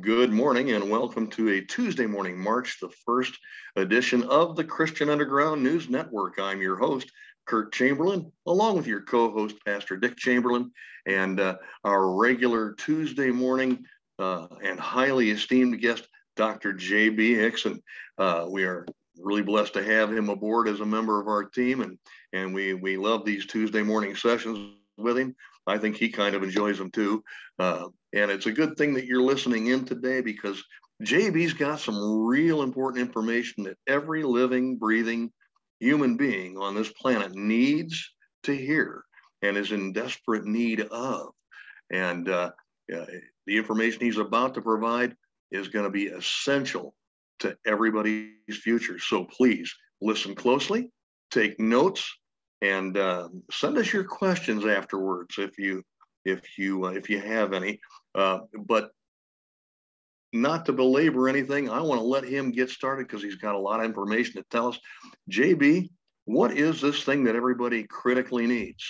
Good morning and welcome to a Tuesday morning, March the 1st edition of the Christian Underground News Network. I'm your host, Kurt Chamberlain, along with your co host, Pastor Dick Chamberlain, and uh, our regular Tuesday morning uh, and highly esteemed guest, Dr. J.B. Hixson. Uh, we are really blessed to have him aboard as a member of our team, and, and we, we love these Tuesday morning sessions with him. I think he kind of enjoys them too. Uh, and it's a good thing that you're listening in today because JB's got some real important information that every living, breathing human being on this planet needs to hear and is in desperate need of. And uh, uh, the information he's about to provide is going to be essential to everybody's future. So please listen closely, take notes, and uh, send us your questions afterwards if you if you uh, if you have any. Uh, but not to belabor anything, I want to let him get started because he's got a lot of information to tell us. JB, what is this thing that everybody critically needs?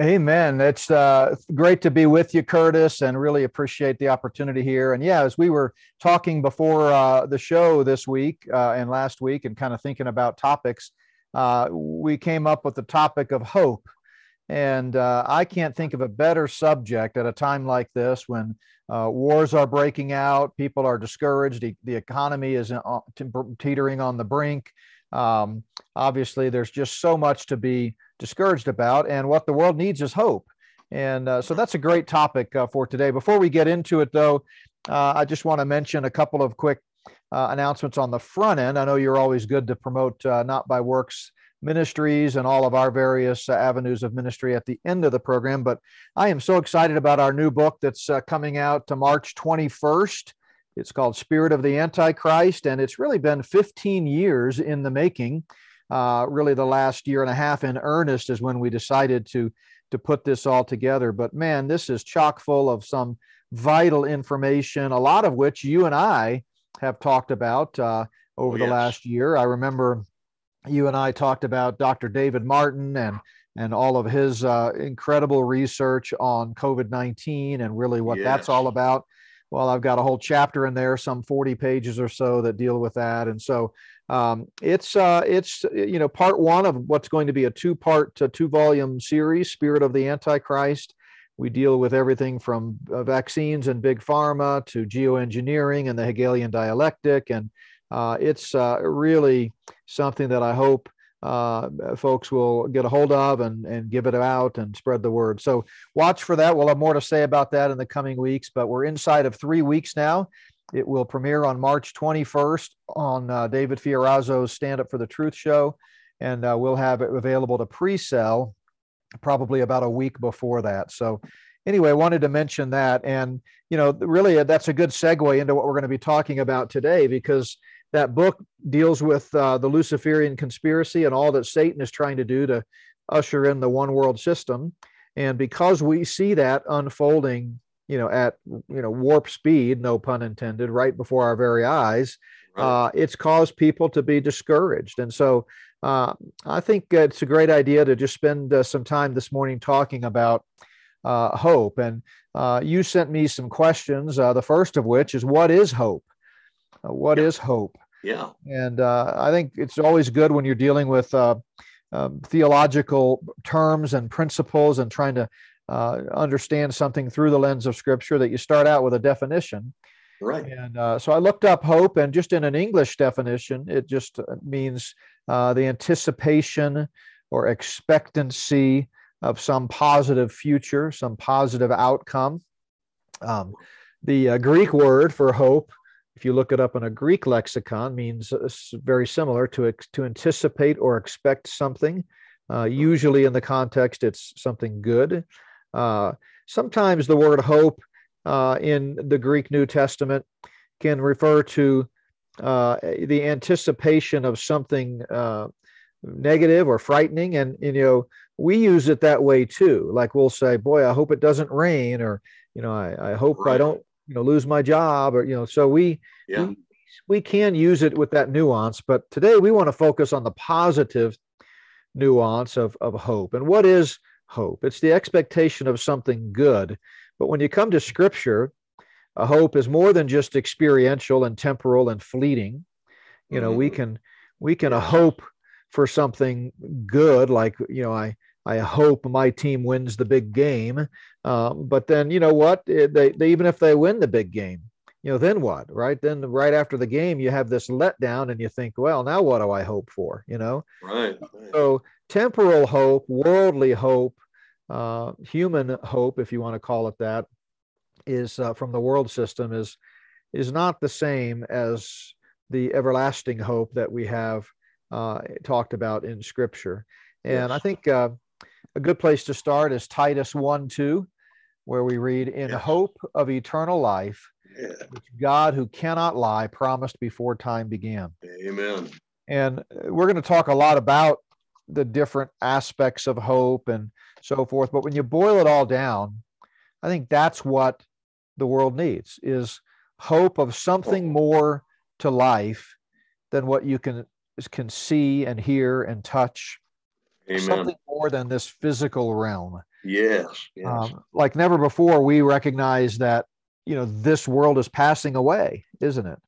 Amen. It's uh, great to be with you, Curtis, and really appreciate the opportunity here. And yeah, as we were talking before uh, the show this week uh, and last week, and kind of thinking about topics, uh, we came up with the topic of hope. And uh, I can't think of a better subject at a time like this when uh, wars are breaking out, people are discouraged, the, the economy is uh, teetering on the brink. Um, obviously, there's just so much to be discouraged about, and what the world needs is hope. And uh, so that's a great topic uh, for today. Before we get into it, though, I just want to mention a couple of quick uh, announcements on the front end. I know you're always good to promote uh, Not by Works ministries and all of our various uh, avenues of ministry at the end of the program. But I am so excited about our new book that's uh, coming out to March 21st. It's called Spirit of the Antichrist, and it's really been 15 years in the making. Uh, really, the last year and a half in earnest is when we decided to to put this all together. But man, this is chock full of some vital information, a lot of which you and I have talked about uh, over oh, yes. the last year. I remember you and I talked about Dr. David Martin and and all of his uh, incredible research on COVID nineteen and really what yes. that's all about. Well, I've got a whole chapter in there, some forty pages or so that deal with that, and so um, it's uh, it's you know part one of what's going to be a two part to two volume series, Spirit of the Antichrist. We deal with everything from uh, vaccines and big pharma to geoengineering and the Hegelian dialectic. And uh, it's uh, really something that I hope uh, folks will get a hold of and, and give it out and spread the word. So watch for that. We'll have more to say about that in the coming weeks, but we're inside of three weeks now. It will premiere on March 21st on uh, David Fiorazo's Stand Up for the Truth show, and uh, we'll have it available to pre sell probably about a week before that. So anyway, I wanted to mention that. And, you know, really that's a good segue into what we're going to be talking about today because that book deals with uh, the Luciferian conspiracy and all that Satan is trying to do to usher in the one world system. And because we see that unfolding, you know, at, you know, warp speed, no pun intended, right before our very eyes, uh, it's caused people to be discouraged. And so uh, I think it's a great idea to just spend uh, some time this morning talking about uh, hope. And uh, you sent me some questions. Uh, the first of which is, "What is hope? Uh, what yeah. is hope?" Yeah. And I think it's always good when you're dealing with um, theological terms and principles and trying to understand something through the lens of Scripture that you start out with a definition. Right. And uh, so I looked up hope, and just in an English definition, it just means uh, the anticipation or expectancy of some positive future, some positive outcome. Um, the uh, Greek word for hope, if you look it up in a Greek lexicon, means uh, very similar to to anticipate or expect something. Uh, usually, in the context, it's something good. Uh, sometimes the word hope uh, in the Greek New Testament can refer to uh, the anticipation of something uh, negative or frightening. And, you know, we use it that way too. Like we'll say, boy, I hope it doesn't rain, or, you know, I, I hope right. I don't, you know, lose my job, or, you know, so we, yeah. we, we can use it with that nuance. But today we want to focus on the positive nuance of, of hope. And what is hope? It's the expectation of something good. But when you come to scripture, a hope is more than just experiential and temporal and fleeting. You know, mm-hmm. we can we can hope for something good, like you know, I I hope my team wins the big game. Um, but then you know what? They, they even if they win the big game, you know, then what? Right? Then right after the game, you have this letdown, and you think, well, now what do I hope for? You know. Right. right. So temporal hope, worldly hope, uh, human hope, if you want to call it that, is uh, from the world system is is not the same as the everlasting hope that we have uh, talked about in Scripture. And yes. I think uh, a good place to start is Titus 1 2, where we read, In hope of eternal life, yeah. which God, who cannot lie, promised before time began. Amen. And we're going to talk a lot about the different aspects of hope and so forth. But when you boil it all down, I think that's what the world needs is hope of something more to life than what you can can see and hear and touch. Amen. Something more than this physical realm. Yes. yes. Um, like never before, we recognize that you know this world is passing away, isn't it?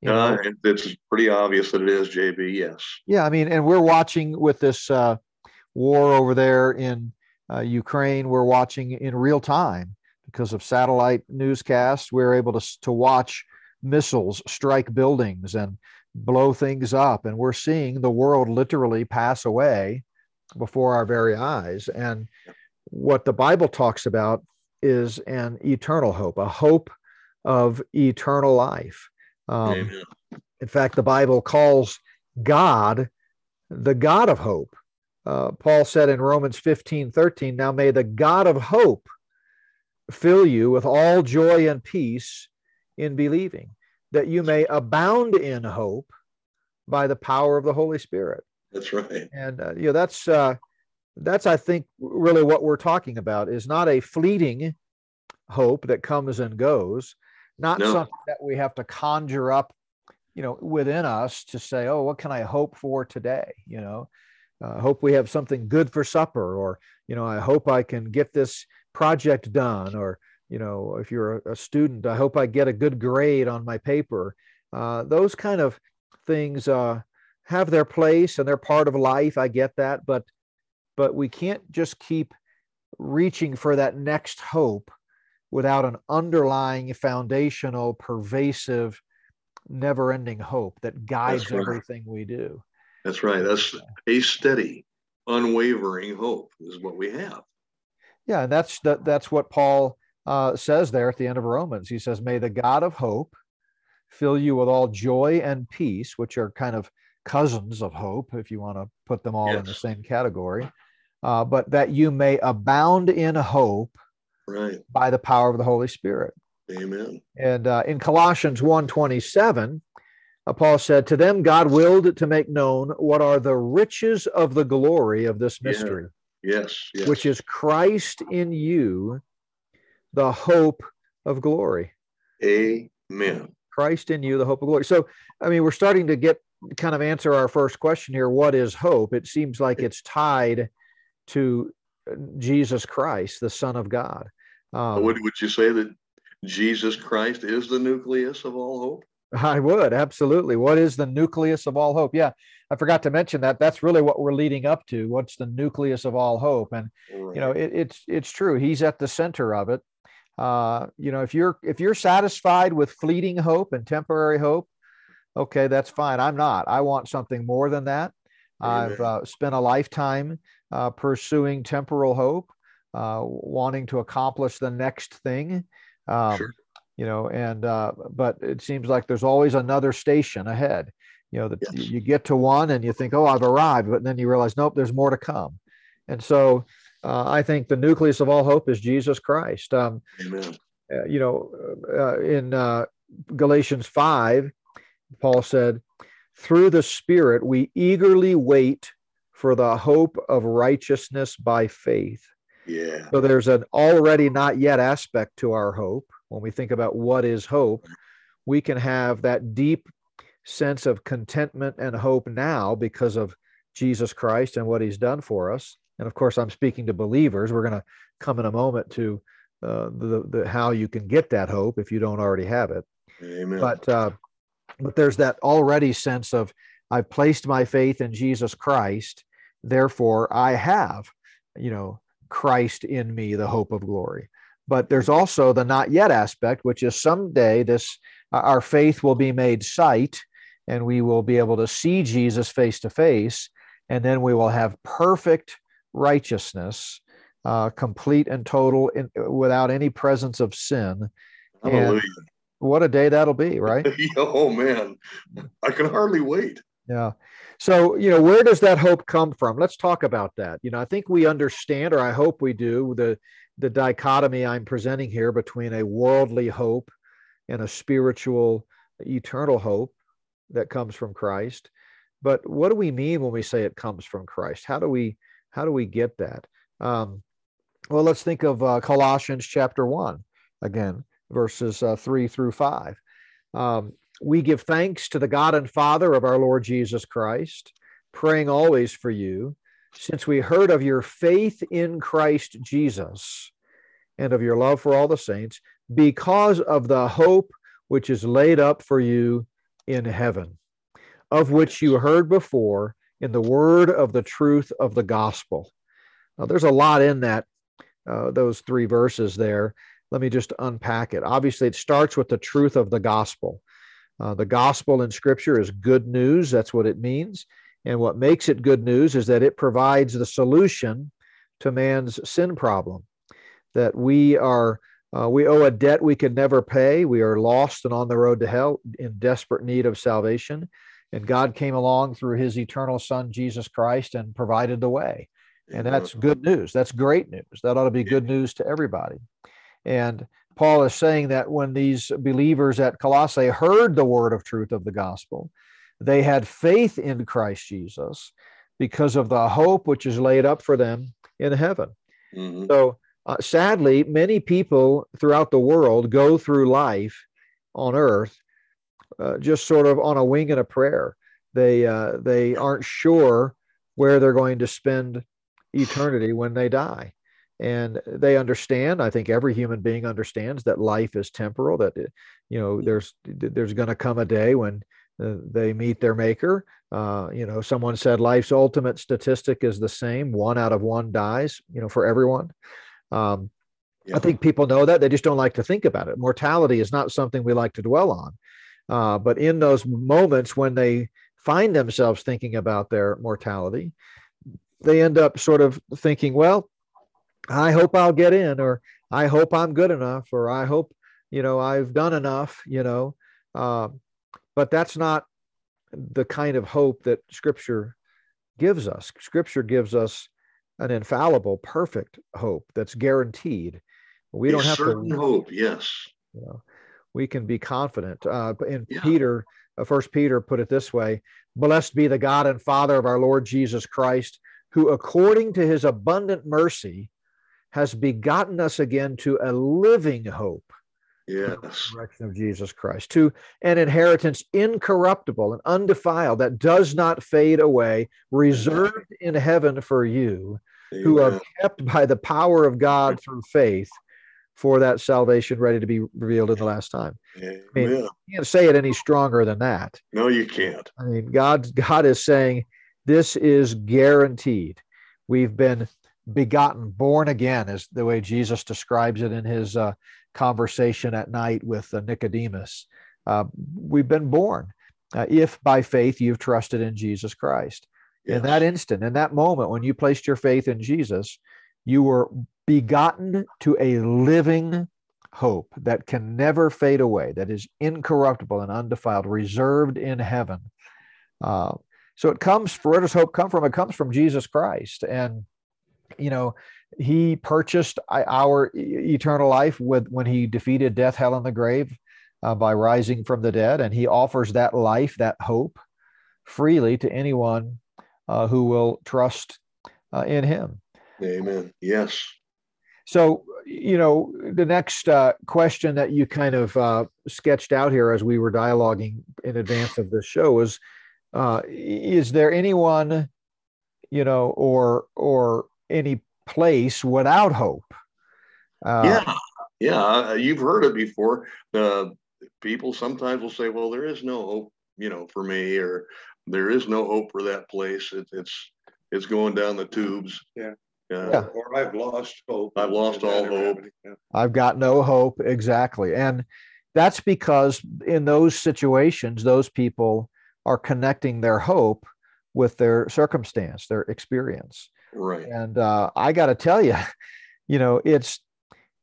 You uh, it's pretty obvious that it is, JB. Yes. Yeah, I mean, and we're watching with this uh, war over there in uh, Ukraine. We're watching in real time because of satellite newscasts. We're able to to watch missiles strike buildings and blow things up, and we're seeing the world literally pass away before our very eyes. And what the Bible talks about is an eternal hope, a hope of eternal life. Um, in fact, the Bible calls God the God of hope. Uh, Paul said in Romans 15 13, Now may the God of hope fill you with all joy and peace in believing, that you may abound in hope by the power of the Holy Spirit. That's right. And uh, you know that's uh, that's I think really what we're talking about is not a fleeting hope that comes and goes, not no. something that we have to conjure up, you know, within us to say, oh, what can I hope for today? You know, uh, I hope we have something good for supper, or you know, I hope I can get this project done, or you know, if you're a, a student, I hope I get a good grade on my paper. Uh, those kind of things uh, have their place and they're part of life. I get that, but but we can't just keep reaching for that next hope without an underlying foundational pervasive never-ending hope that guides right. everything we do that's right that's a steady unwavering hope is what we have yeah and that's that, that's what paul uh, says there at the end of romans he says may the god of hope fill you with all joy and peace which are kind of cousins of hope if you want to put them all yes. in the same category uh, but that you may abound in hope right. by the power of the Holy Spirit. Amen. And uh, in Colossians 1.27, uh, Paul said, To them God willed to make known what are the riches of the glory of this mystery. Yeah. Yes, yes. Which is Christ in you, the hope of glory. Amen. Christ in you, the hope of glory. So, I mean, we're starting to get kind of answer our first question here. What is hope? It seems like it's tied to Jesus Christ, the Son of God. Um, would, would you say that Jesus Christ is the nucleus of all hope? I would absolutely. What is the nucleus of all hope? Yeah, I forgot to mention that. That's really what we're leading up to. What's the nucleus of all hope? And right. you know, it, it's it's true. He's at the center of it. Uh, you know, if you're if you're satisfied with fleeting hope and temporary hope, okay, that's fine. I'm not. I want something more than that. Amen. I've uh, spent a lifetime uh, pursuing temporal hope, uh, wanting to accomplish the next thing. Um, sure. You know, and uh, but it seems like there's always another station ahead. You know, that yes. you get to one and you think, oh, I've arrived, but then you realize, nope, there's more to come. And so, uh, I think the nucleus of all hope is Jesus Christ. Um, Amen. Uh, you know, uh, in Galatians five, Paul said, through the Spirit, we eagerly wait for the hope of righteousness by faith. Yeah. So there's an already not yet aspect to our hope. When we think about what is hope, we can have that deep sense of contentment and hope now because of Jesus Christ and what he's done for us. And of course, I'm speaking to believers. We're going to come in a moment to uh, the, the how you can get that hope if you don't already have it. Amen. But uh, but there's that already sense of I've placed my faith in Jesus Christ, therefore I have, you know, Christ in me, the hope of glory. But there's also the not yet aspect, which is someday this our faith will be made sight, and we will be able to see Jesus face to face, and then we will have perfect righteousness, uh, complete and total, in, without any presence of sin. Hallelujah. And what a day that'll be, right? oh man, I can hardly wait. Yeah. So, you know, where does that hope come from? Let's talk about that. You know, I think we understand, or I hope we do, the the dichotomy I'm presenting here between a worldly hope and a spiritual, eternal hope that comes from Christ. But what do we mean when we say it comes from Christ? How do we how do we get that? Um, well, let's think of uh, Colossians chapter one again, verses uh, three through five. Um, we give thanks to the God and Father of our Lord Jesus Christ, praying always for you, since we heard of your faith in Christ Jesus and of your love for all the saints, because of the hope which is laid up for you in heaven, of which you heard before in the word of the truth of the gospel. Now, there's a lot in that, uh, those three verses there. Let me just unpack it. Obviously, it starts with the truth of the gospel. Uh, the gospel in scripture is good news. That's what it means. And what makes it good news is that it provides the solution to man's sin problem. That we are, uh, we owe a debt we could never pay. We are lost and on the road to hell in desperate need of salvation. And God came along through his eternal son, Jesus Christ, and provided the way. And that's good news. That's great news. That ought to be good news to everybody. And Paul is saying that when these believers at Colossae heard the word of truth of the gospel, they had faith in Christ Jesus because of the hope which is laid up for them in heaven. Mm-hmm. So, uh, sadly, many people throughout the world go through life on earth uh, just sort of on a wing and a prayer. They uh, they aren't sure where they're going to spend eternity when they die and they understand i think every human being understands that life is temporal that you know there's there's going to come a day when they meet their maker. Uh, you know someone said life's ultimate statistic is the same. One out of one dies you know for everyone. Um, yeah. i think people know that. They just don't like to think about it. Mortality is not something we like to dwell on. Uh, but in those moments when they find themselves thinking about their mortality they end up sort of thinking well I hope I'll get in, or I hope I'm good enough, or I hope, you know, I've done enough, you know. Um, but that's not the kind of hope that Scripture gives us. Scripture gives us an infallible, perfect hope that's guaranteed. We don't have certain to hope. Yes. You know, we can be confident. Uh, in yeah. Peter, uh, First Peter put it this way: "Blessed be the God and Father of our Lord Jesus Christ, who, according to His abundant mercy, has begotten us again to a living hope. Yes. Resurrection of Jesus Christ, to an inheritance incorruptible and undefiled that does not fade away, reserved in heaven for you, Amen. who are kept by the power of God through faith for that salvation ready to be revealed in the last time. Amen. I mean, you can't say it any stronger than that. No, you can't. I mean, God, God is saying this is guaranteed. We've been begotten, born again, is the way Jesus describes it in his uh, conversation at night with uh, Nicodemus. Uh, we've been born uh, if by faith you've trusted in Jesus Christ. Yes. In that instant, in that moment, when you placed your faith in Jesus, you were begotten to a living hope that can never fade away, that is incorruptible and undefiled, reserved in heaven. Uh, so it comes, where does hope come from? It comes from Jesus Christ. And you know, he purchased our eternal life with when he defeated death, hell, and the grave uh, by rising from the dead, and he offers that life, that hope, freely to anyone uh, who will trust uh, in him. Amen. Yes. So, you know, the next uh, question that you kind of uh, sketched out here as we were dialoguing in advance of this show was: uh, Is there anyone, you know, or or any place without hope. Uh, yeah, Yeah, you've heard it before. The people sometimes will say, "Well, there is no hope, you know, for me," or "There is no hope for that place. It, it's it's going down the tubes." Yeah. Uh, yeah. Or I've lost hope. I've lost all hope. Yeah. I've got no hope. Exactly, and that's because in those situations, those people are connecting their hope with their circumstance, their experience. Right. And uh, I got to tell you, you know, it's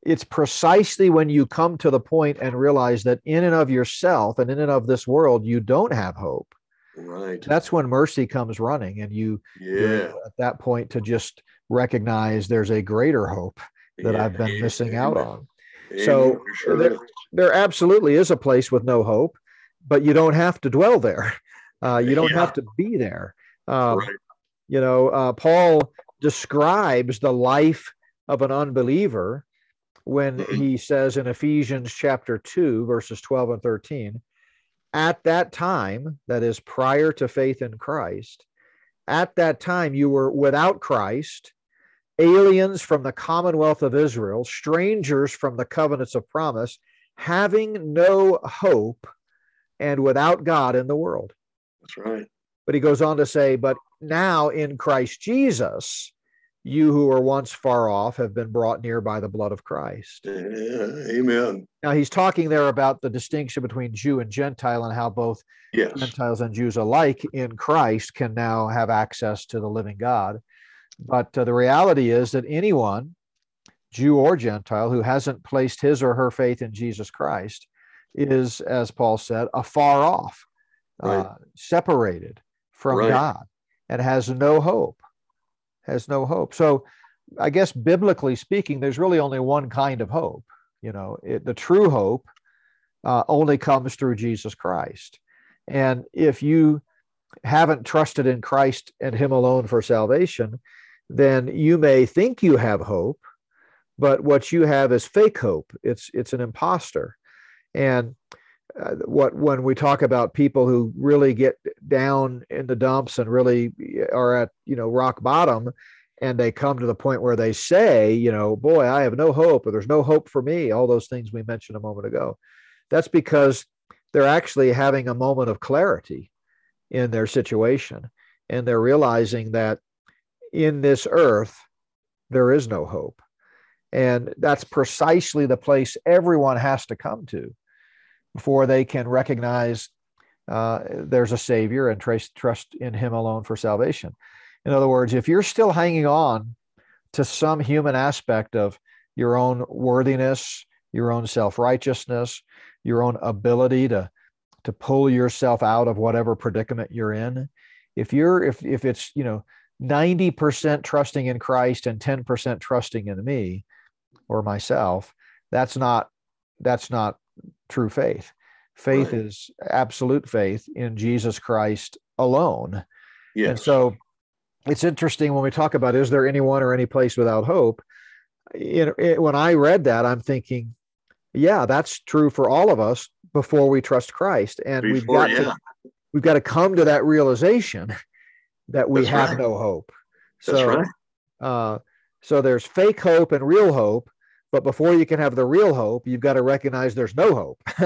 it's precisely when you come to the point and realize that in and of yourself and in and of this world you don't have hope right that's when mercy comes running and you yeah at that point to just recognize there's a greater hope that yeah. i've been missing Amen. out on so sure there, there, absolutely is a place with no hope but you don't have to dwell there uh, you don't yeah. have to be there um, right. You know uh, paul describes the life of an unbeliever when he says in Ephesians chapter 2, verses 12 and 13, at that time, that is prior to faith in Christ, at that time you were without Christ, aliens from the commonwealth of Israel, strangers from the covenants of promise, having no hope and without God in the world. That's right. But he goes on to say, but now in Christ Jesus, you who were once far off have been brought near by the blood of Christ. amen. Now he's talking there about the distinction between Jew and Gentile and how both yes. Gentiles and Jews alike in Christ can now have access to the living God. But uh, the reality is that anyone, Jew or Gentile, who hasn't placed his or her faith in Jesus Christ is, as Paul said, afar off, right. uh, separated from right. God, and has no hope has no hope. So I guess biblically speaking, there's really only one kind of hope. You know, it, the true hope uh, only comes through Jesus Christ. And if you haven't trusted in Christ and Him alone for salvation, then you may think you have hope, but what you have is fake hope. It's it's an impostor. And uh, what when we talk about people who really get down in the dumps and really are at you know rock bottom and they come to the point where they say you know boy i have no hope or there's no hope for me all those things we mentioned a moment ago that's because they're actually having a moment of clarity in their situation and they're realizing that in this earth there is no hope and that's precisely the place everyone has to come to before they can recognize uh, there's a Savior and trace, trust in Him alone for salvation. In other words, if you're still hanging on to some human aspect of your own worthiness, your own self righteousness, your own ability to, to pull yourself out of whatever predicament you're in, if you're if if it's you know 90% trusting in Christ and 10% trusting in me or myself, that's not that's not true faith. Faith right. is absolute faith in Jesus Christ alone. Yes. And so it's interesting when we talk about is there anyone or any place without hope? You know, when I read that, I'm thinking, yeah, that's true for all of us before we trust Christ. And before, we've got yeah. to we've got to come to that realization that we that's have right. no hope. That's so, right. Uh, so there's fake hope and real hope, but before you can have the real hope, you've got to recognize there's no hope.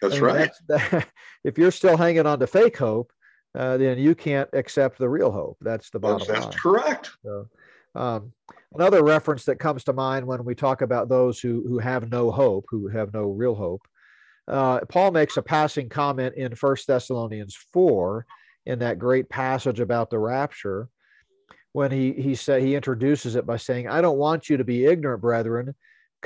That's right. That's, that, if you're still hanging on to fake hope, uh, then you can't accept the real hope. That's the bottom that's, line. That's correct. So, um, another reference that comes to mind when we talk about those who who have no hope, who have no real hope, uh, Paul makes a passing comment in First Thessalonians four, in that great passage about the rapture, when he he said he introduces it by saying, "I don't want you to be ignorant, brethren."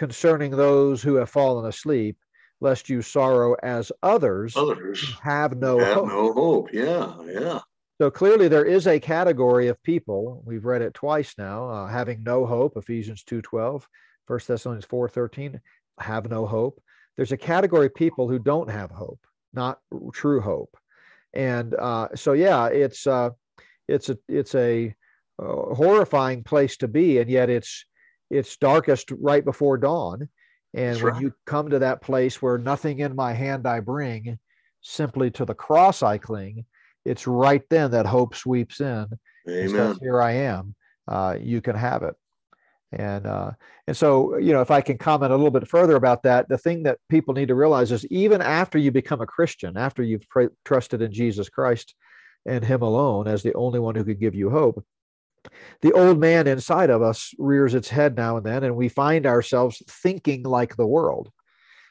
Concerning those who have fallen asleep, lest you sorrow as others, others have no have hope. No hope. Yeah, yeah. So clearly, there is a category of people. We've read it twice now, uh, having no hope. Ephesians two twelve, First Thessalonians four thirteen, have no hope. There's a category of people who don't have hope, not true hope, and uh, so yeah, it's uh, it's a it's a uh, horrifying place to be, and yet it's it's darkest right before dawn. And That's when right. you come to that place where nothing in my hand I bring, simply to the cross I cling, it's right then that hope sweeps in. Amen. Here I am. Uh, you can have it. And uh, and so you know, if I can comment a little bit further about that, the thing that people need to realize is even after you become a Christian, after you've pr- trusted in Jesus Christ and Him alone as the only one who could give you hope, the old man inside of us rears its head now and then, and we find ourselves thinking like the world.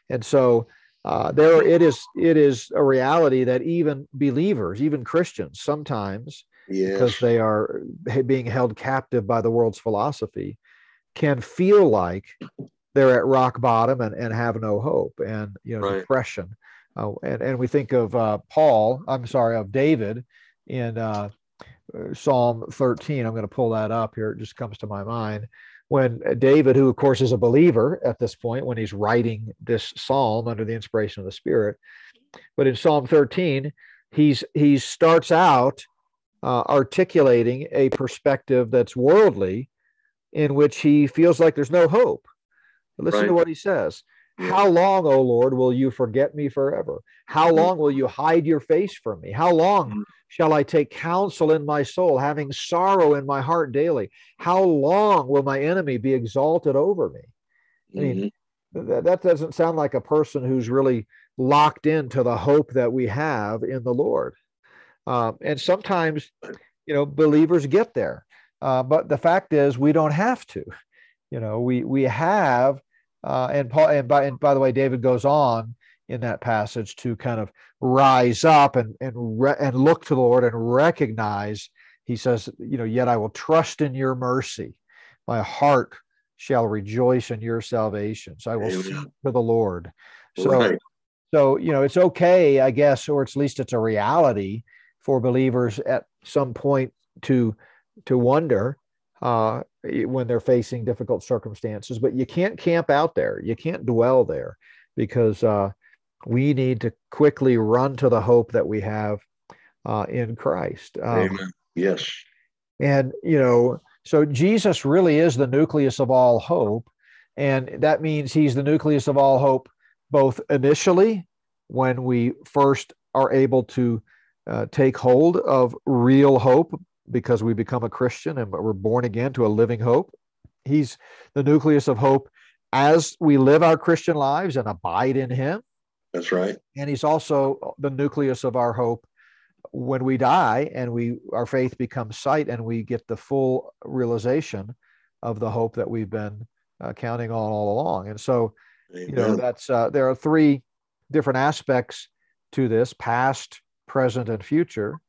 And so uh, there it is it is a reality that even believers even christians sometimes yes. because they are being held captive by the world's philosophy can feel like they're at rock bottom and, and have no hope and you know right. depression uh, and, and we think of uh, paul i'm sorry of david in uh, psalm 13 i'm going to pull that up here it just comes to my mind when David, who of course is a believer at this point, when he's writing this psalm under the inspiration of the Spirit, but in Psalm 13, he's he starts out uh, articulating a perspective that's worldly, in which he feels like there's no hope. Listen right. to what he says. How long, O Lord, will you forget me forever? How mm-hmm. long will you hide your face from me? How long mm-hmm. shall I take counsel in my soul, having sorrow in my heart daily? How long will my enemy be exalted over me? I mean, mm-hmm. that doesn't sound like a person who's really locked into the hope that we have in the Lord. Um, and sometimes, you know, believers get there. Uh, but the fact is, we don't have to. You know, we we have uh, and Paul, and by, and by the way, David goes on in that passage to kind of rise up and and re- and look to the Lord and recognize. He says, you know, yet I will trust in your mercy. My heart shall rejoice in your salvation. So I will sing to the Lord. So, right. so you know, it's okay, I guess, or at least it's a reality for believers at some point to to wonder uh, when they're facing difficult circumstances. But you can't camp out there. You can't dwell there because uh, we need to quickly run to the hope that we have uh, in Christ. Um, Amen. Yes. And, you know, so Jesus really is the nucleus of all hope. And that means he's the nucleus of all hope, both initially, when we first are able to uh, take hold of real hope because we become a Christian and we're born again to a living hope. He's the nucleus of hope as we live our Christian lives and abide in Him. That's right. And He's also the nucleus of our hope when we die and we our faith becomes sight and we get the full realization of the hope that we've been uh, counting on all along. And so, Amen. you know, that's uh, there are three different aspects to this: past, present, and future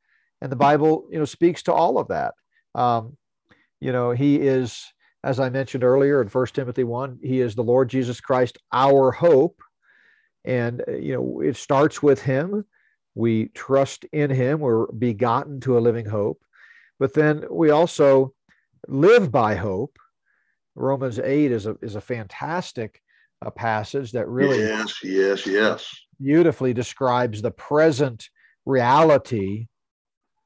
and the bible you know speaks to all of that. Um, you know he is as i mentioned earlier in First timothy 1 he is the lord jesus christ our hope. And uh, you know it starts with him. We trust in him. We're begotten to a living hope. But then we also live by hope. Romans 8 is a, is a fantastic uh, passage that really yes yes yes. beautifully describes the present reality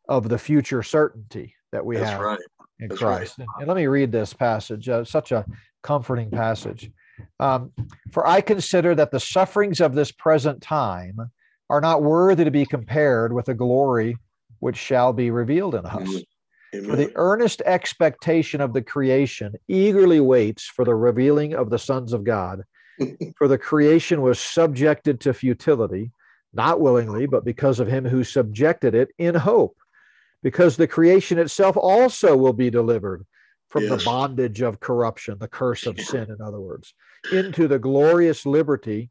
of the future certainty that we That's have right. in That's Christ. Right. And, let me read this passage, uh, such a comforting passage. Um, For I consider that the sufferings of this present time are not worthy to be compared with the glory which shall be revealed in us. Amen. For the earnest expectation of the creation eagerly waits for the revealing of the sons of God. for the creation was subjected to futility, not willingly, but because of him who subjected it in hope because the creation itself also will be delivered from yes. the bondage of corruption, the curse of sin, in other words, into the glorious liberty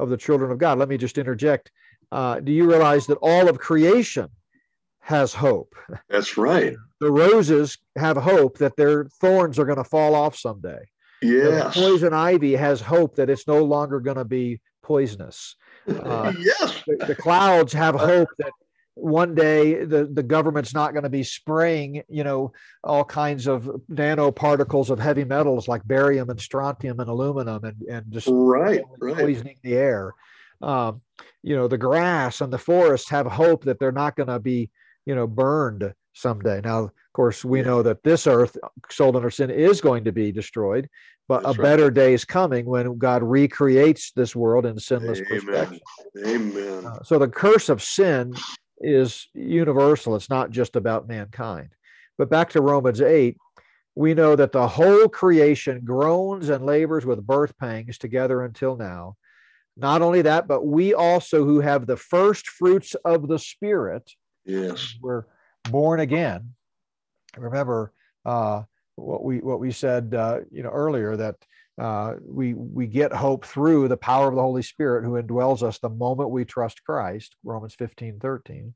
of the children of God. Let me just interject. Uh, do you realize that all of creation has hope? That's right. The roses have hope that their thorns are going to fall off someday. Yes. The poison ivy has hope that it's no longer going to be poisonous. Uh, yes. The, the, clouds have hope that one day the, the government's not going to be spraying you know all kinds of nanoparticles of heavy metals like barium and strontium and aluminum and, and just right, poisoning right. the air um, you know the grass and the forests have hope that they're not going to be you know burned someday now of course we yeah. know that this earth sold under sin is going to be destroyed but That's a right. better day is coming when god recreates this world in sinless Amen. perfection Amen. Uh, so the curse of sin is universal. It's not just about mankind. But back to Romans 8, we know that the whole creation groans and labors with birth pangs together until now. Not only that, but we also who have the first fruits of the Spirit, Yes. we're born again. Remember uh, what we what we said, uh, you know, earlier that uh, we we get hope through the power of the Holy Spirit who indwells us the moment we trust Christ. Romans 15, 13.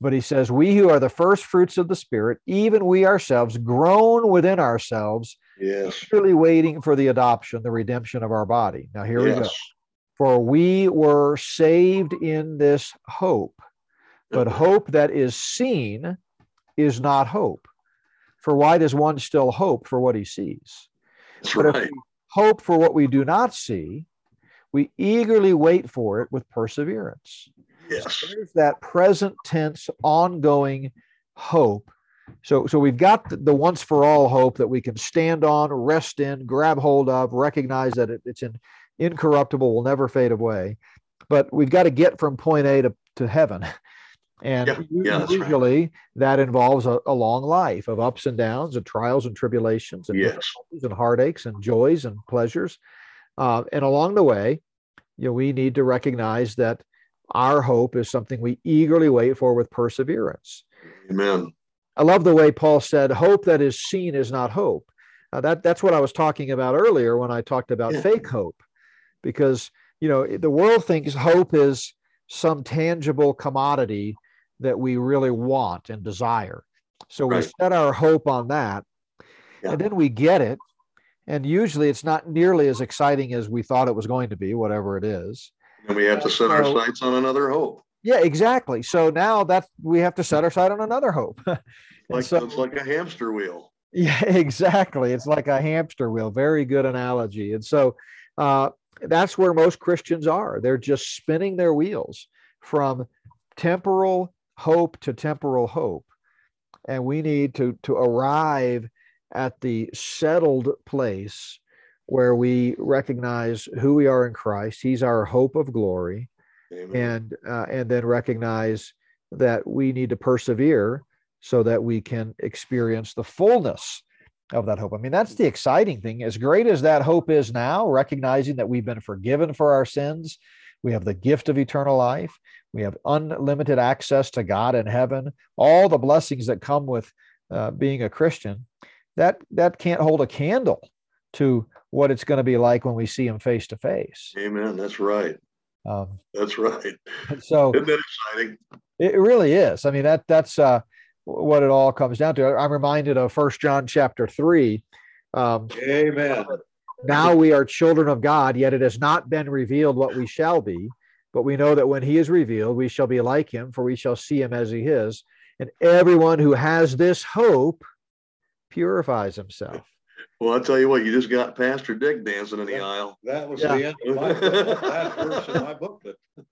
But he says, We who are the first fruits of the Spirit, even we ourselves, groan within ourselves, Yes. eagerly waiting for the adoption, the redemption of our body. Now, here we go. For we were saved in this hope, but hope that is seen is not hope. For why does one still hope for what he sees? That's But if right. we hope for what we do not see, we eagerly wait for it with perseverance. Yes. There's that present tense, ongoing hope. So, so we've got the, the once for all hope that we can stand on, rest in, grab hold of, recognize that it, it's in, incorruptible, will never fade away. But we've got to get from point A to, to heaven. And Yeah, yeah, that's right. usually that involves a, a long life of ups and downs and trials and tribulations and Yes. difficulties and heartaches and joys and pleasures. Uh, and along the way, you know, we need to recognize that our hope is something we eagerly wait for with perseverance. Amen. I love the way Paul said, "Hope that is seen is not hope." Uh, that that's what I was talking about earlier when I talked about Yeah. fake hope, because you know the world thinks hope is some tangible commodity that we really want and desire. So we set our hope on that, Yeah. and then we get it, and usually it's not nearly as exciting as we thought it was going to be, whatever it is. And we have to set our sights on another hope. Yeah, exactly. So now that we have to set our sight on another hope. Like so- it's like a hamster wheel. Yeah, exactly. It's like a hamster wheel. Very good analogy. And so uh, that's where most Christians are. They're just spinning their wheels from temporal hope to temporal hope. And we need to, to arrive at the settled place where we recognize who we are in Christ. He's our hope of glory Amen. and uh, and then recognize that we need to persevere so that we can experience the fullness of that hope. I mean, that's the exciting thing. As great as that hope is now, recognizing that we've been forgiven for our sins, we have the gift of eternal life, we have unlimited access to God in heaven, all the blessings that come with uh, being a Christian. That that can't hold a candle to what it's going to be like when we see Him face to face. Amen. That's right. Um, That's right. so Isn't that exciting? It really is. I mean, that that's uh, what it all comes down to. I'm reminded of First John chapter three. Um, Amen. now we are children of God, yet it has not been revealed what we shall be. But we know that when He is revealed, we shall be like Him, for we shall see Him as He is. And everyone who has this hope purifies himself. Well, I'll tell you what, you just got Pastor Dick dancing in the aisle. That was Yeah. the end of my book, that verse in my booklet.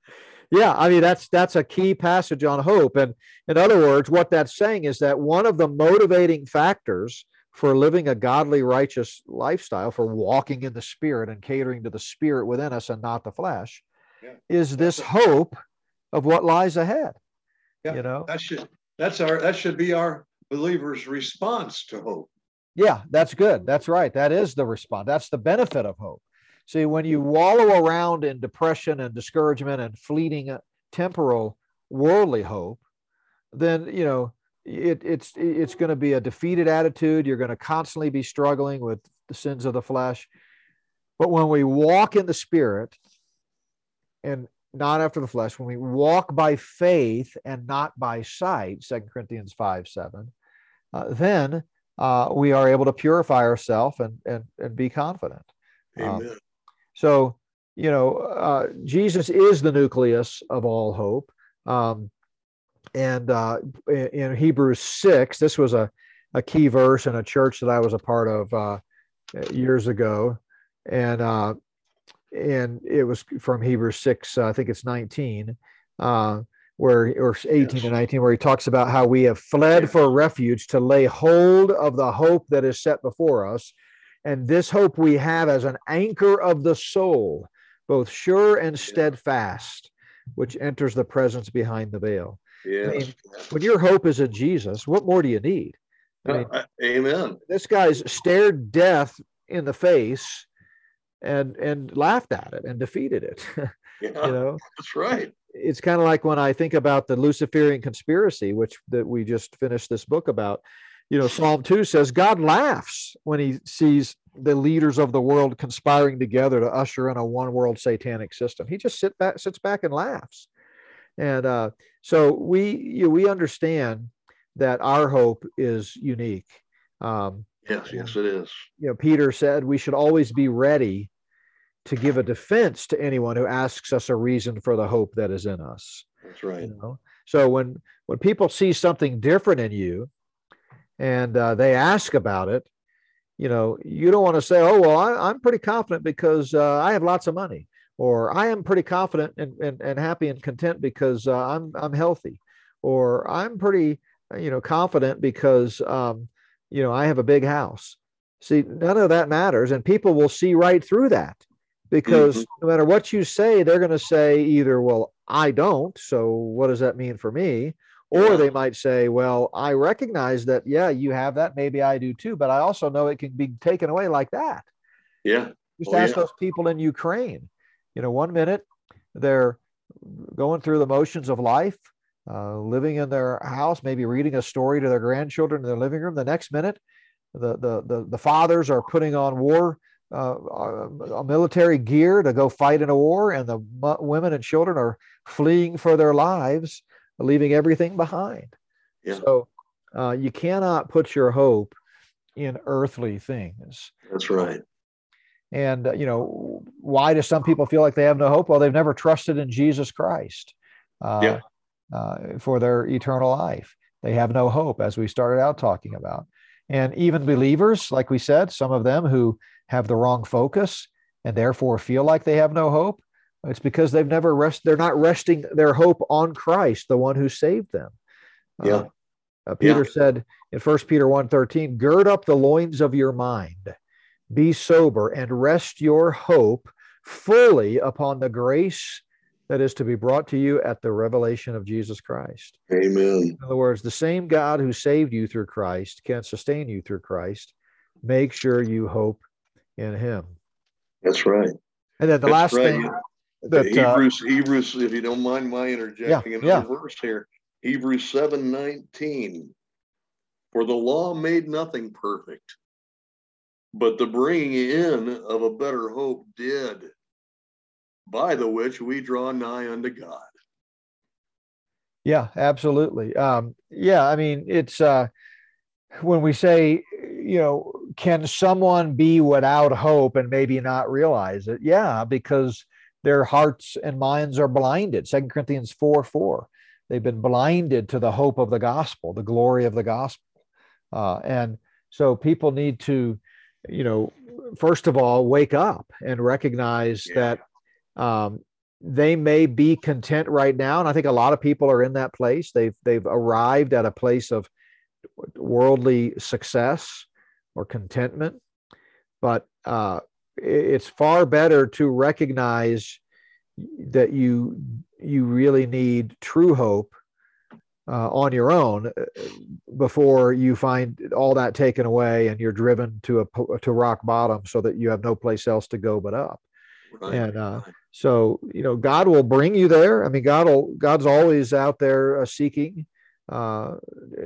Yeah, I mean that's that's a key passage on hope. And in other words, what that's saying is that one of the motivating factors for living a godly, righteous lifestyle, for walking in the spirit and catering to the spirit within us and not the flesh, Yeah. is this hope of what lies ahead. Yeah. You know, That should, that's our, that should be our believer's response to hope. Yeah, that's good. That's right. That is the response. That's the benefit of hope. See, when you wallow around in depression and discouragement and fleeting uh, temporal worldly hope, then you know it, it's it's going to be a defeated attitude. You're going to constantly be struggling with the sins of the flesh. But when we walk in the Spirit and not after the flesh, when we walk by faith and not by sight, Second Corinthians five seven, uh, then uh, we are able to purify ourselves and, and, and be confident. Um, Amen. So, you know, uh, Jesus is the nucleus of all hope. Um, and uh, in, in Hebrews 6, this was a, a key verse in a church that I was a part of uh, years ago. And, uh, and it was from Hebrews 6, uh, I think it's 19. Uh, where or 18 Yes. and 19 where he talks about how we have fled for refuge to lay hold of the hope that is set before us and this hope we have as an anchor of the soul both sure and steadfast which enters the presence behind the veil Yes. when your hope is in jesus what more do you need I mean, uh, amen. This guy's stared death in the face and and laughed at it and defeated it. Yeah, you know, that's right. It's kind of like when I think about the Luciferian conspiracy, which that we just finished this book about. You know, Psalm two says God laughs when he sees the leaders of the world conspiring together to usher in a one world satanic system. He just sit back, sits back and laughs. And uh, so we you know, we understand that our hope is unique. Um, yes, yes, it is. You know, Peter said we should always be ready to give a defense to anyone who asks us a reason for the hope that is in us. That's right. You know? So when when people see something different in you, and uh, they ask about it, you know, you don't want to say, "Oh, well, I, am pretty confident because uh, I have lots of money," or "I am pretty confident and, and, and happy and content because uh, I'm I'm healthy," or "I'm pretty you know confident because um, you know I have a big house." See, none of that matters, and people will see right through that because mm-hmm. no matter what you say, they're going to say either, "Well, I don't, so what does that mean for me?" Or they might say, well, I recognize that, yeah, you have that. Maybe I do too, but I also know it can be taken away like that. Yeah. Just oh, ask yeah. those people in Ukraine. You know, one minute they're going through the motions of life, uh, living in their house, maybe reading a story to their grandchildren in their living room. The next minute, the the the, the fathers are putting on war uh, uh military gear to go fight in a war, and the women and children are fleeing for their lives leaving everything behind. Yeah. So uh, you cannot put your hope in earthly things. That's right. And uh, you know, why do some people feel like they have no hope? Well, they've never trusted in Jesus Christ uh, yeah. Uh, for their eternal life. They have no hope, as we started out talking about. And even believers, like we said, some of them who have the wrong focus and therefore feel like they have no hope, it's because they've never rest. They're not resting their hope on Christ, the one who saved them. Yeah. Uh, uh, Peter yeah. said in First Peter 1:13, "Gird up the loins of your mind, be sober, and rest your hope fully upon the grace that is to be brought to you at the revelation of Jesus Christ." Amen. In other words, the same God who saved you through Christ can sustain you through Christ. Make sure you hope in Him. That's right. And then the That's last right. thing that, Hebrews, uh, Hebrews, if you don't mind my interjecting yeah, another yeah. verse here, Hebrews 7 19. For the law made nothing perfect, but the bringing in of a better hope did, by the which we draw nigh unto God. Yeah, absolutely. Um, yeah, I mean, it's uh, when we say, you know, can someone be without hope and maybe not realize it? Yeah, because their hearts and minds are blinded. Second Corinthians 4 4. They've been blinded to the hope of the gospel, the glory of the gospel. Uh, and so people need to, you know, first of all, wake up and recognize yeah. that um, they may be content right now. And I think a lot of people are in that place. They've they've arrived at a place of worldly success or contentment. But uh, it's far better to recognize that you you really need true hope uh, on your own uh, before you find all that taken away and you're driven to a to rock bottom so that you have no place else to go but up right. and uh, so you know god will bring you there i mean god will god's always out there uh, seeking uh,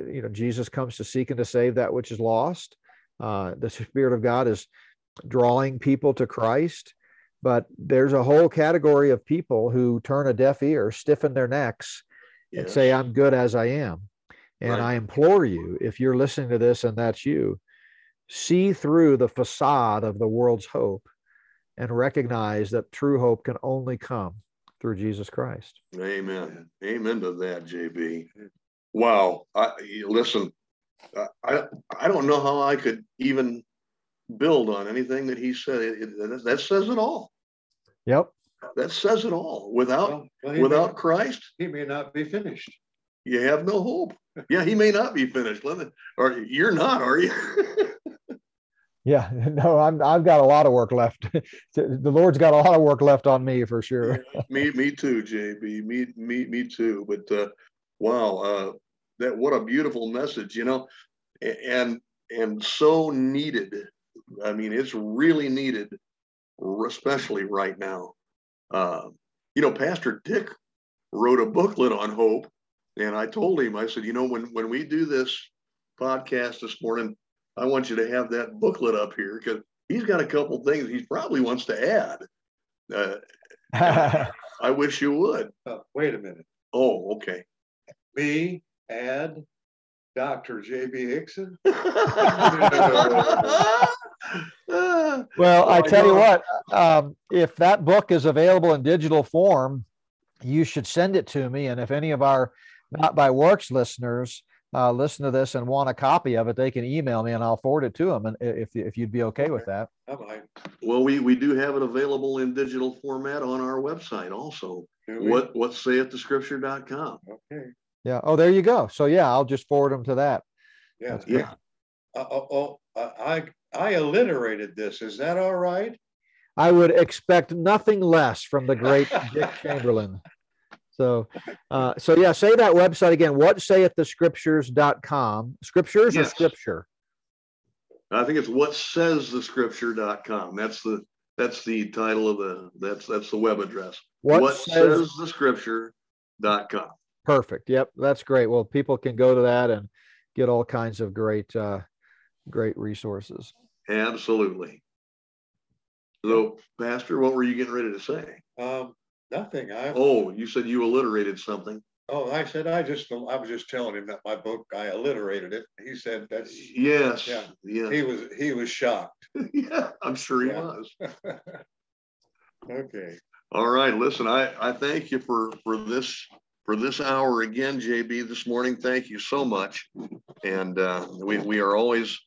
you know jesus comes to seek and to save that which is lost uh, the spirit of god is drawing people to Christ. But there's a whole category of people who turn a deaf ear, stiffen their necks, yes. and say, I'm good as I am. And right. I implore you, if you're listening to this and that's you, see through the facade of the world's hope and recognize that true hope can only come through Jesus Christ. Amen. Amen to that, JB. Wow. I, listen, I I don't know how I could even build on anything that he said. It, it, that says it all. Yep. That says it all. Without well, well, without may, Christ, he may not be finished. You have no hope. Yeah, he may not be finished. Let me, or you're not, are you? yeah, no, I'm. I've got a lot of work left. the Lord's got a lot of work left on me for sure. me, me too, JB. Me, me, me too. But uh, wow, uh, that what a beautiful message. You know, and and so needed. I mean, it's really needed, especially right now. Uh, you know, Pastor Dick wrote a booklet on hope, and I told him, I said, you know, when when we do this podcast this morning, I want you to have that booklet up here because he's got a couple things he probably wants to add. Uh, I wish you would. Uh, wait a minute. Oh, okay. Me add Dr. J.B. Hixson? well, I tell you what, um, if that book is available in digital form, you should send it to me. And if any of our Not by Works listeners uh, listen to this and want a copy of it, they can email me and I'll forward it to them. And if, if you'd be okay with that. Well, we, we do have it available in digital format on our website also. What, what saith the scripture.com. Okay. Yeah. Oh, there you go. So yeah, I'll just forward them to that. Yeah. Yeah. Uh, oh, oh, I, I alliterated this. Is that all right? I would expect nothing less from the great Dick Chamberlain. So, uh, so yeah, say that website again. What saith the scriptures.com? Scriptures yes. or scripture? I think it's what says the scripture.com. That's the that's the title of the that's that's the web address. What, what says, says the scripture.com. Perfect. Yep, that's great. Well, people can go to that and get all kinds of great uh great resources. Absolutely. So, Pastor, what were you getting ready to say? Um, nothing. I oh, you said you alliterated something. Oh, I said I just I was just telling him that my book I alliterated it. He said that's yes, yeah, yeah. He was he was shocked. yeah, I'm sure he yeah. was. okay. All right. Listen, I I thank you for for this for this hour again, JB. This morning, thank you so much, and uh, we we are always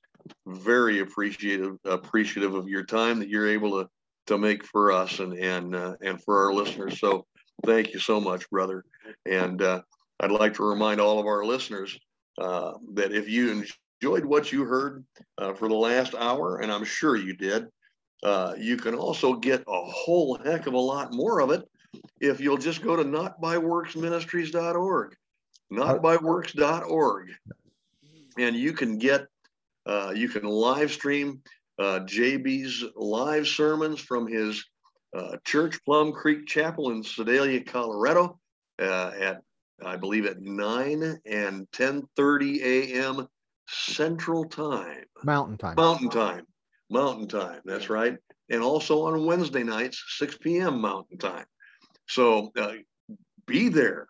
very appreciative appreciative of your time that you're able to to make for us and and uh, and for our listeners. So thank you so much, brother. And uh, I'd like to remind all of our listeners uh, that if you enjoyed what you heard uh, for the last hour, and I'm sure you did, uh, you can also get a whole heck of a lot more of it if you'll just go to notbyworksministries.org, notbyworks.org, and you can get uh, you can live stream uh, JB's live sermons from his uh, church, Plum Creek Chapel in Sedalia, Colorado, uh, at I believe at nine and ten thirty a.m. Central Time, Mountain Time, Mountain Time, Mountain Time. That's right, and also on Wednesday nights, six p.m. Mountain Time. So uh, be there,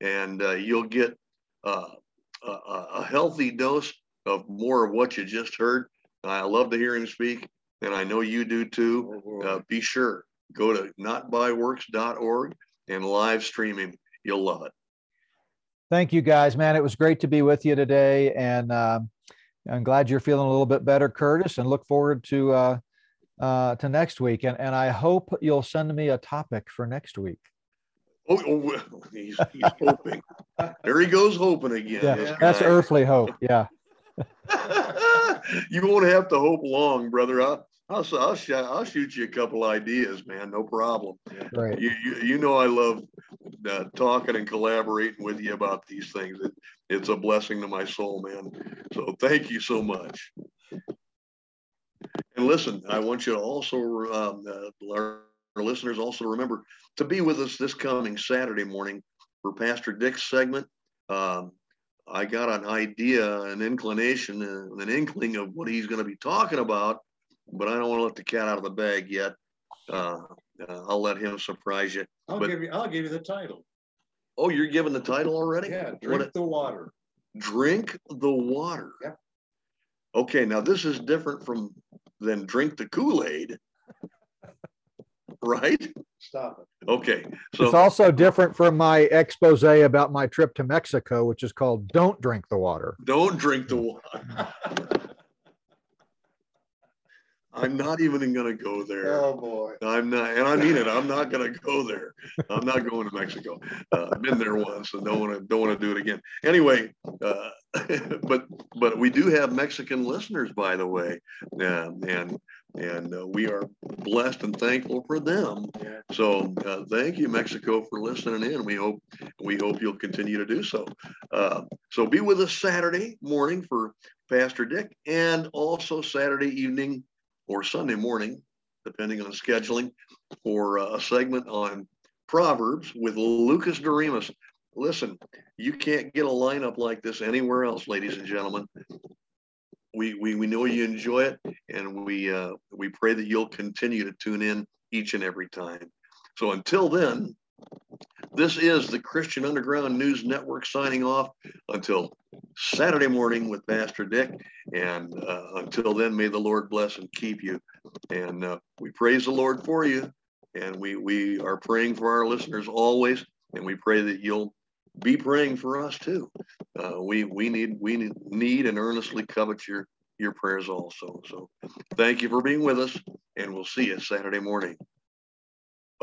and uh, you'll get a, a healthy dose of more of what you just heard. I love to hear him speak, and I know you do too. Oh, uh, be sure go to notbyworks.org and live streaming. You'll love it. Thank you, guys. Man, it was great to be with you today, and uh, I'm glad you're feeling a little bit better, Curtis. And look forward to uh, uh, to next week. And and I hope you'll send me a topic for next week. Oh, oh he's, he's hoping. there he goes, hoping again. Yeah, that's earthly hope. Yeah. you won't have to hope long, brother. I'll, I'll, I'll, sh- I'll shoot you a couple ideas, man. No problem. Right. You, you, you know, I love uh, talking and collaborating with you about these things. It, it's a blessing to my soul, man. So thank you so much. And listen, I want you to also, um, uh, our, our listeners also remember to be with us this coming Saturday morning for Pastor Dick's segment. Um, I got an idea, an inclination, an inkling of what he's going to be talking about, but I don't want to let the cat out of the bag yet. Uh, uh, I'll let him surprise you. I'll but, give you. I'll give you the title. Oh, you're giving the title already? Yeah. Drink what, the water. Drink the water. Yep. Okay. Now this is different from than drink the Kool Aid. Right? Stop it. Okay. So it's also different from my expose about my trip to Mexico, which is called Don't Drink the Water. Don't drink the water. I'm not even going to go there. Oh boy. I'm not, and I mean it. I'm not going to go there. I'm not going to Mexico. Uh, I've been there once, and don't want to don't want to do it again. Anyway, uh, but but we do have Mexican listeners, by the way, and and uh, we are blessed and thankful for them. So uh, thank you, Mexico, for listening in. We hope we hope you'll continue to do so. Uh, so be with us Saturday morning for Pastor Dick, and also Saturday evening or Sunday morning, depending on scheduling, for uh, a segment on Proverbs with Lucas Doremus. Listen, you can't get a lineup like this anywhere else, ladies and gentlemen. We, we, we know you enjoy it, and we uh, we pray that you'll continue to tune in each and every time. So until then, this is the Christian Underground News Network signing off until Saturday morning with Pastor Dick. And uh, until then, may the Lord bless and keep you. And uh, we praise the Lord for you. And we, we are praying for our listeners always. And we pray that you'll be praying for us too. Uh, we we need we need, need and earnestly covet your your prayers also. So thank you for being with us, and we'll see you Saturday morning.